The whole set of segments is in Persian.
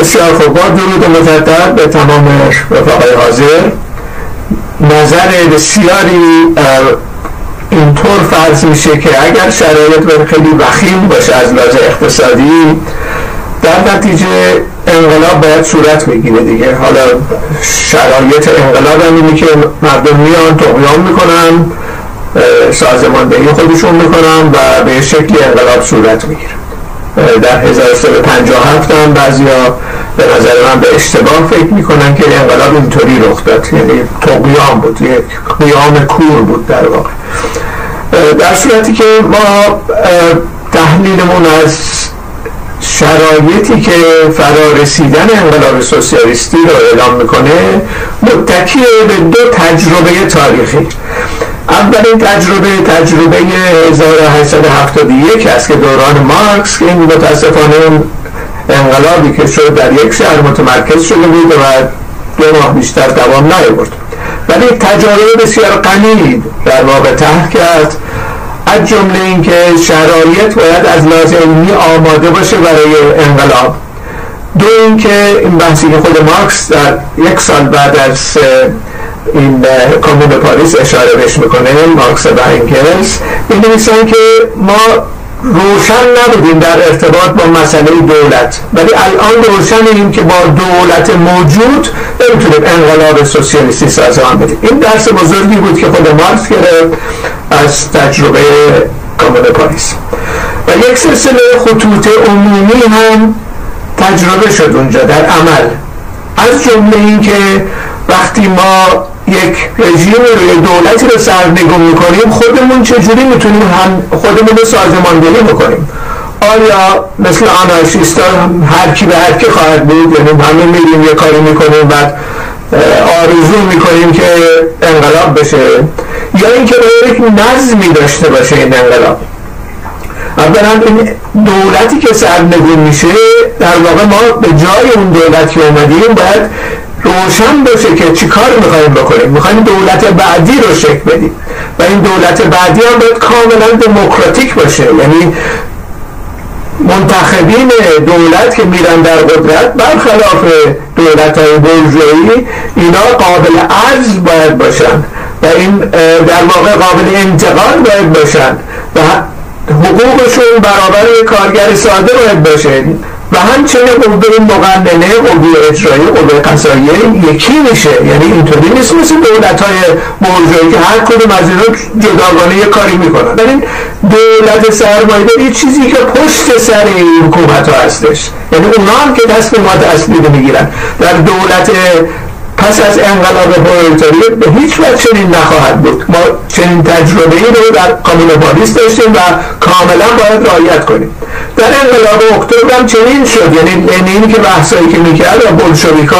بسیار خوب. با درود مجدد به تمام رفقای حاضر. نظر بسیاری اینطور فرض میشه که اگر شرایط خیلی وخیم باشه از لحاظ اقتصادی در نتیجه انقلاب باید صورت بگیره دیگه. حالا شرایط انقلاب هم اینه که مردم میان تقیام می‌کنن سازماندهی خودشون می‌کنن و به شکلی انقلاب صورت می‌گیره. در 1357 هم بعضی ها به نظر من به اشتباه فکر می‌کنن که انقلاب اینطوری رخ داد. یعنی تقیام بود یک قیام کور بود در واقع. در صورتی که ما تحلیلمون از شرایطی که فرا رسیدن انقلاب سوسیالیستی رو اعلام می‌کنه متکی به دو تجربه تاریخی. اولین تجربه تجربه 1871 است که دوران مارکس که این متاسفانه انقلابی که شد در یک شهر متمرکز شده بود و دو ماه بیشتر دوام نیاورد. ولی تجربه بسیار قلیل در واقع تحت کرد. از جمله اینکه شرایط باید از لازمی آماده باشه برای انقلاب. دو اینکه این بحثی که خود مارکس در یک سال بعد از این کامون پاریس اشاره بهش می‌کنه مارکس و انگلس این نویسن که ما روشن نبودیم در ارتباط با مسئله دولت ولی الان روشنیم که با دولت موجود نمی‌تونیم انقلاب سوسیالیستی سازمان بدیم. این درس بزرگی بود که خود مارکس گرفت از تجربه کامون پاریس و یک سلسله خطوط عمومی هم تجربه شد اونجا در عمل. از جمله اینکه وقتی ما یک رژیم دولتی رو سرنگون می‌کنیم خودمون چجوری می‌تونیم هم خودمون رو سازماندهی بکنیم؟ آیا مثل آنارشیستا هر کی به هر کی خواهد بود یعنی همه میریم یه کاری می‌کنیم بعد آرزو می‌کنیم که انقلاب بشه. یا اینکه یک نظمی داشته باشه این انقلاب. اولا این دولتی که سرنگون میشه در واقع ما به جای اون دولت که اومدیم باید روشن باشه که چی کار می‌خوایم بکنیم؟ می‌خوایم دولت بعدی رو شکل بدیم. و این دولت بعدی هم باید کاملا دموکراتیک باشه. یعنی منتخبین دولت که میرن در قدرت برخلاف دولت های برجوهی اینا قابل عرض باید باشن. و این در واقع قابل انتقال باید باشن. و حقوقشون برابر کارگر ساده باید باشه. و همچنین قوه مقننه قوه اجرایی قوه قضاییه یکی میشه. یعنی اینطوری نیست مثل دولت های برجوهی که هر کدوم از اینا جداگانه یه کاری می‌کنن. این دولت سرمایه یه چیزی که پشت سر این حکومت ها هستش. یعنی اونا هم که تصمیمات اصلی رو می‌گیرن. در دولت پس از انقلاب پرولتاری به هیچ وجه چنین نخواهد بود. ما چنین تجربه ای رو در کامون پاریس داشتیم و کاملا باید رعایت کنیم. در انقلاب اکتبر هم چنین شد. یعنی لنین که بحثایی که می‌کرد و بلشویکا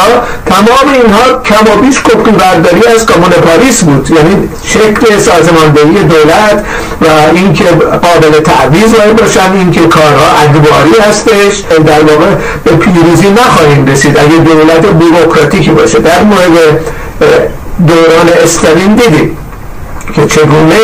تمام اینها کم و بیش کپی برداری از کامون پاریس بود. یعنی شکل سازماندهی دولت و اینکه قابل تعویض باید باشن اینکه کارها اجباری هستش در واقع به پیروزی نخواهیم رسید. اگه دولت بوروکراتیکی باشه. در مورد دوران استالین دیدیم که چگونه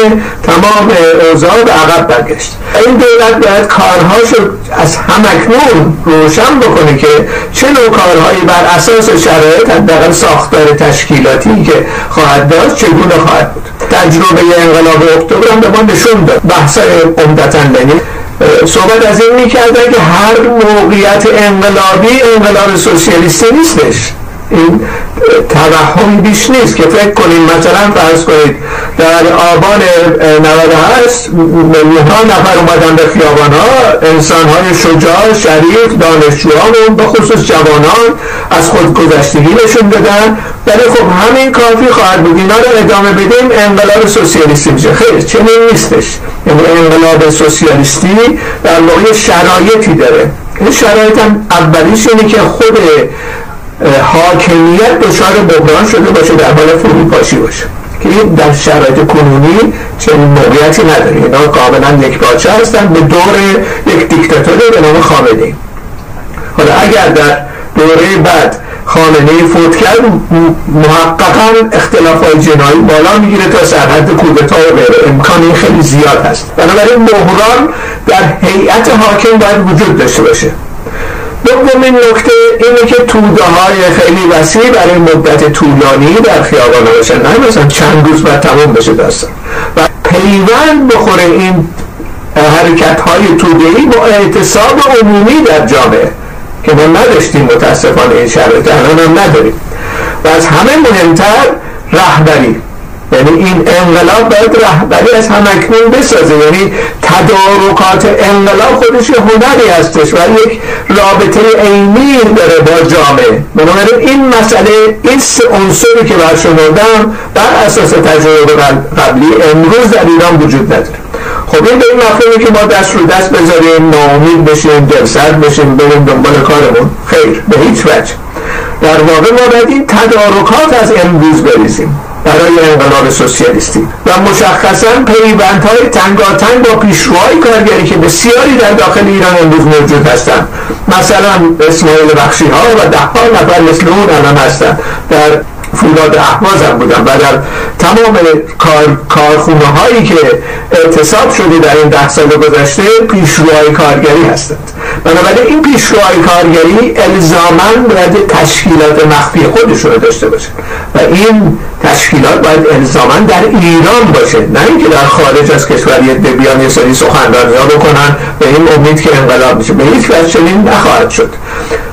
تمام اوضاع به عقب برگشت. این دولت باید کارهاشو از همکنون روشن بکنه که چه نوع کارهایی بر اساس شرایط حداقل ساختار تشکیلاتی که خواهد داشت چگونه خواهد بود. تجربه انقلاب اکتبر هم به ما نشون داد. بحث عمدتا لنین صحبت از این می‌کردن که هر موقعیت انقلابی انقلاب سوسیالیستی نیستش. این توهمی بیش نیست که فکر کنید مثلا فرض کنید در آبان 98 میلیون ها نفر اومدن به خیابان ها انسان های شجاع شریف دانشجوهامون به خصوص جوانان از خودگذشتگی نشون بدن ولی خب همین کافی خواهد بود. اینا رو ادامه بدیم. انقلاب سوسیالیستی میشه. خیر چنین نیستش. یعنی انقلاب سوسیالیستی در واقع شرایطی داره. این شرایط هم اولیش اینه که خود حاکمیت دچار بحران شده باشه در حال فروپاشی باشه. که در شرایط کنونی چنین موقعیتی نداره. اینا کاملا یک پارچه هستن به دور یک دیکتاتور به نام خامنه حالا اگر در دوره بعد خامنه فوت کرد محققا اختلاف های جنایی بالا می‌گیره تا سرحد کودتا و غیره. امکان این خیلی زیاد هست. بنابراین بحران در هیئت حاکم باید وجود داشته باشه. دومین نکته اینه که توده های خیلی وسیع برای مدت طولانی در خیابان باشن نه مثلا چند روز بعد تمام بشه داستان. و پیوند بخوره این حرکت های توده ای با اعتصاب عمومی در جامعه که ما نداشتیم متاسفانه این شرایط الان هم نداریم. و از همه مهمتر رهبری. یعنی این انقلاب باید رهبری از همکنون بسازه. یعنی تدارکات انقلاب خودش یه هنری هستش و یک رابطه عینی داره با جامعه. بنابراین این مسئله این سه عنصری که برشمردم بر اساس تجربه قبلی امروز در ایران وجود نداره. خب این به این مفهومی که ما دست رو دست بذاریم ناامید بشیم دلسرد بشیم بریم دنبال کارمون. خیر به هیچ وجه. در واقع ما باید این تدارکات از امروز بریزیم. برای انقلاب سوسیالیستی. و مشخصا پیوندهای تنگاتنگ با پیشروهای کارگری که بسیاری در داخل ایران امروز موجود هستند. مثلا اسماعیل بخشی ها و ده ها نفر مثل اون الان هستند. در فولاد احواز هم بودن و در تمام کار، کارخونه هایی که اعتصاب شده در این ده سال گذشته پیشروهای کارگری هستند. بنابراین این پیشروهای کارگری الزاما باید تشکیلات مخفی خودشون رو داشته باشه. و این تشکیلات باید الزاما در ایران باشه. نه اینکه در خارج از کشور بیان یه سری سخنرانی بکنن به این امید که انقلاب میشه. به هیچ وجه چنین نخواهد شد.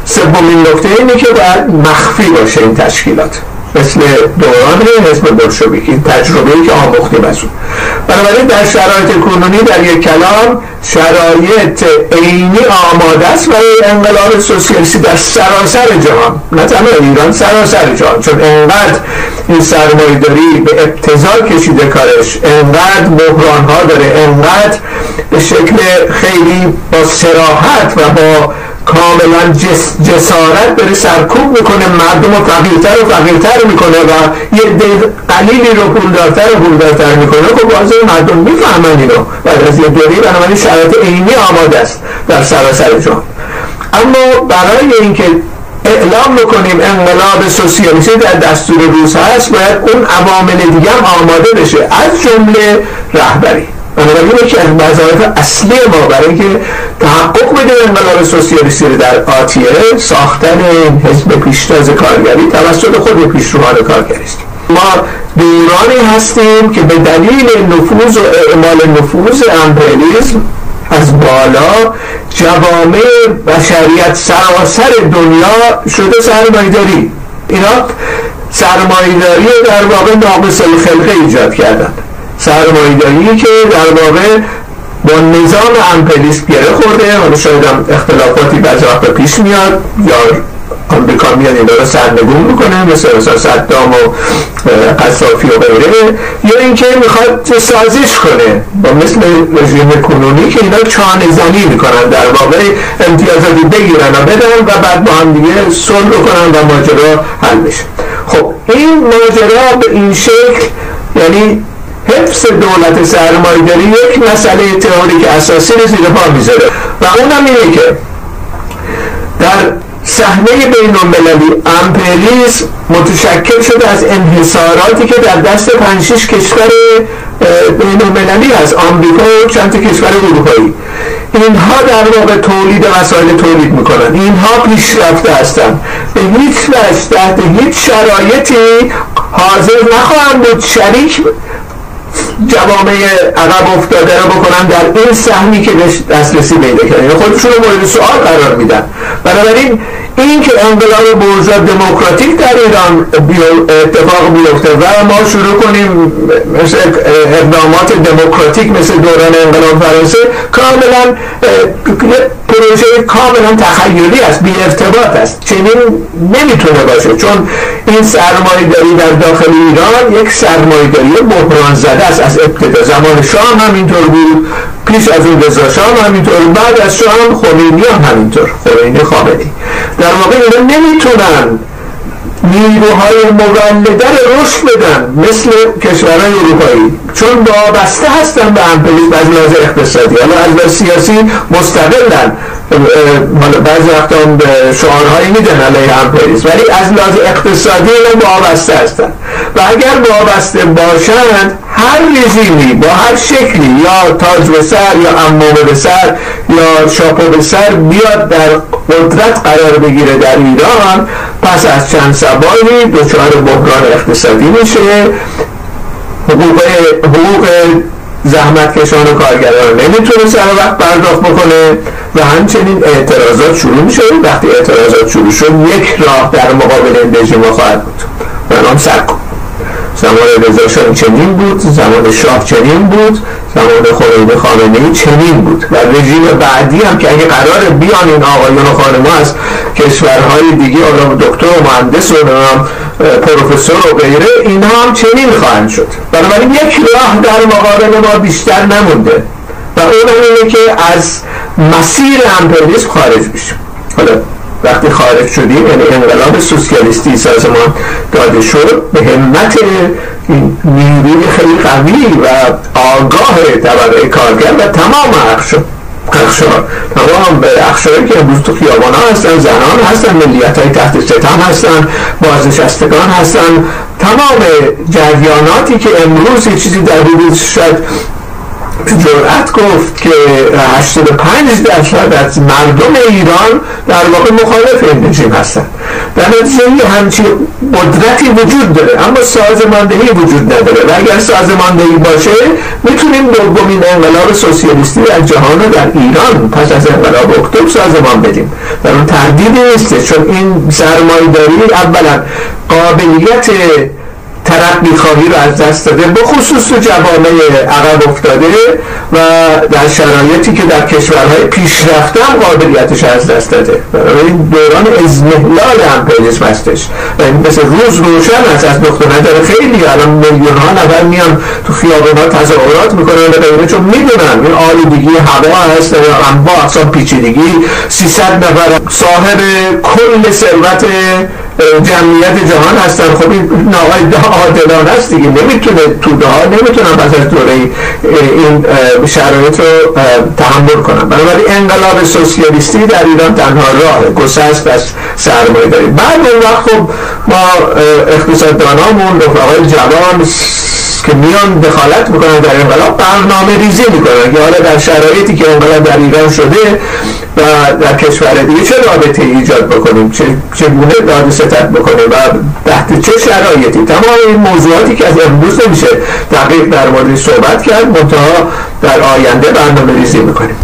سومین نکته اینه که باید مخفی باشه این تشکیلات. مثل دوران حزب بلشویکی تجربه که آموختیم از بنابراین در شرایط کنونی در یک کلام شرایط عینی آماده است برای انقلاب سوسیالیستی در سراسر جهان نه تنها ایران سراسر جهان چون انقدر این سرمایه داری به ابتضال کشیده کارش انقدر بحران ها داره انقدر به شکل خیلی با سراحت و با کاملا جس جسارت بره سرکوب می‌کنه مردم رو فقیرتر و فقیرتر می‌کنه و یه دل قلیلی رو پولدارتر و پولدارتر می‌کنه. خب بازه مردم می‌فهمن اینو. بعد از یه دوری بنابراین شرایط عینی آماده است در سراسر جهان. اما برای اینکه اعلام بکنیم انقلاب سوسیالیستی در دستور روز هست باید اون عوامل دیگه هم آماده بشه. از جمله رهبری. بنابراین یکی از وظایف اصلی ما برای اینکه تحقق بده انقلاب سوسیالیستی در آتیه ساختن حزب پیشتاز کارگری توسط خود پیشروان کارگری است. ما دورانی هستیم که به دلیل نفوذ و اعمال نفوذ امپریالیسم از بالا جوامع بشریت سراسر دنیا شده سرمایداری اینا سرمایداری در واقع ناقص الخلقه ایجاد کردند. سرمایداری که در واقع با نظام امپلیس گره خورده. حالا شاید هم اختلافاتی بعضی وقت پیش میاد یا آمریکا میاد این رو سرنگون می‌کنه مثل مثلا صدام و قصافی و غیره. یا اینکه می‌خواد سازش کنه با مثل رژیم کنونی که اینا چانه زنی می‌کنن. در واقع امتیازاتی بگیرن و بدن و بعد با هم دیگه صلح کنن و ماجرا حل بشه. خب این ماجرا به این شکل یعنی حفظ دولت سرمایداری یک مسئله تئوریک اساسی رو زیر پا می‌ذاره. و اونم اینه که در صحنه بین المللی امپریالیسم متشکل شده از انحصاراتی که در دست پنجشش کشور بین المللی هست. آمریکا و چند کشور اروپایی. اینها در واقع تولید وسایل تولید می‌کنن. اینها پیشرفته هستند به هیچ وجه تحت هیچ شرایطی حاضر نخواهند بود شریک جوامع عقب افتاده رو بکنن در این سهمی که دسترسی پیدا کردن. یعنی خودشون رو مورد سوال قرار میدن. بنابراین این که انقلاب بورژوا دموکراتیک در ایران اتفاق بیفته و ما شروع کنیم مثل اقدامات دموکراتیک مثل دوران انقلاب فرانسه کاملا پروژه کاملا تخیلی است بی ارتباط است. چنین نمی‌تونه باشه چون این سرمایه داری در داخل ایران یک سرمایه داری بحران زده است. از ابتدا زمان شام همینطور بود. پیش از اون رضا شاه همینطور بعد از شاه هم خمینی هم همینطور خمینی خامنی در واقع اینا نمی‌تونن نیروهای مولده رو رشد بدن مثل کشورهای اروپایی. چون وابسته هستن به امپریالیسم از لحاظ اقتصادی. حالا از لحاظ سیاسی مستقلن. بعضی وقتا شعارهایی میدن علیه امپریز ولی از لحاظ اقتصادی اینا وابسته هستن. و اگر وابسته باشند هر رژیمی با هر شکلی یا تاج به سر یا امامه به سر یا شاپو به سر بیاد در قدرت قرار بگیره در ایران. پس از چند سبایی دچار بحران اقتصادی میشه. حقوق, حقوق زحمت کشان و کارگران نمی‌تونه سر وقت پرداخت بکنه و همچنین اعتراضات شروع میشه. وقتی اعتراضات شروع شد یک راه در مقابل این رژیم خواهد بود. و نام سرکن زمان رضا چنین بود زمان شاه چنین بود زمان خمینی خامنه چنین بود. و رژیم بعدی هم که اگه قرار بیان این آقایان و خانم از کشورهای دیگه حالا دکتر و مهندس و پروفسور و غیره اینها هم چنین خواهند شد. بنابراین یک راه در مقابل ما بیشتر نمونده. و اون اینه که از مسیر امپریالیسم خارج بشیم. حالا وقتی خارج شدیم یعنی انقلاب سوسیالیستی سازمان داده شد به همت نیروی خیلی قوی و آگاه طبقه کارگر و تمام اخشار اخشار تمام اخشاری که امروز تو خیابان ها هستن زنان هستن ملیت های تحت ستم هستن بازنشستگان هستن تمام جریاناتی که امروز چیزی در حدود شاید جرأت گفت که 85 درصد از مردم ایران در واقع مخالف این رژیم هستن. در نتیجه همچین قدرتی وجود داره اما سازماندهی وجود نداره. و اگر سازماندهی باشه می‌تونیم دومین انقلاب سوسیالیستی در جهان در ایران پس از انقلاب اکتبر سازمان بدیم. در اون تردیدی نیست چون این سرمایداری اولا قابلیت ترقی خواهی رو از دست داده بخصوص تو جوامع عقب افتاده و در شرایطی که در کشورهای پیشرفته هم قابلیتش از دست داده. این دوران ازمهلال امپریالیسم هستش و مثل روز روشن است از نقطه نظر خیلی. الان میلیون ها نفر میان تو خیابان ها تظاهرات می‌کنن و غیره چون می‌دونن این آلودگی هوا هست و با اقسام پیچیدگی. 300 نفر صاحب کل ثروت جمعیت جهان هستن. خب این آقای عادلانه است دیگه. نمی‌تونه توده ها نمی‌تونن پس از دوره این شرایط رو تحمل کنن بنابراین انقلاب سوسیالیستی در ایران تنها راه گسست از سرمایه داری. بعد اون وقت خب ما اقتصاددانامون رفقای جوان که میان دخالت می‌کنن در انقلاب برنامه ریزی می‌کنن. که حالا در شرایطی که انقلاب در ایران شده و در کشور دیگه چه رابطه ایجاد بکنیم؟ چه چگونه داد ستت بکنیم و تحت چه شرایطی؟ تمام این موضوعاتی که از امروز نمیشه دقیق در صحبت کرد منتها در آینده برنامه ریزی می‌کنیم.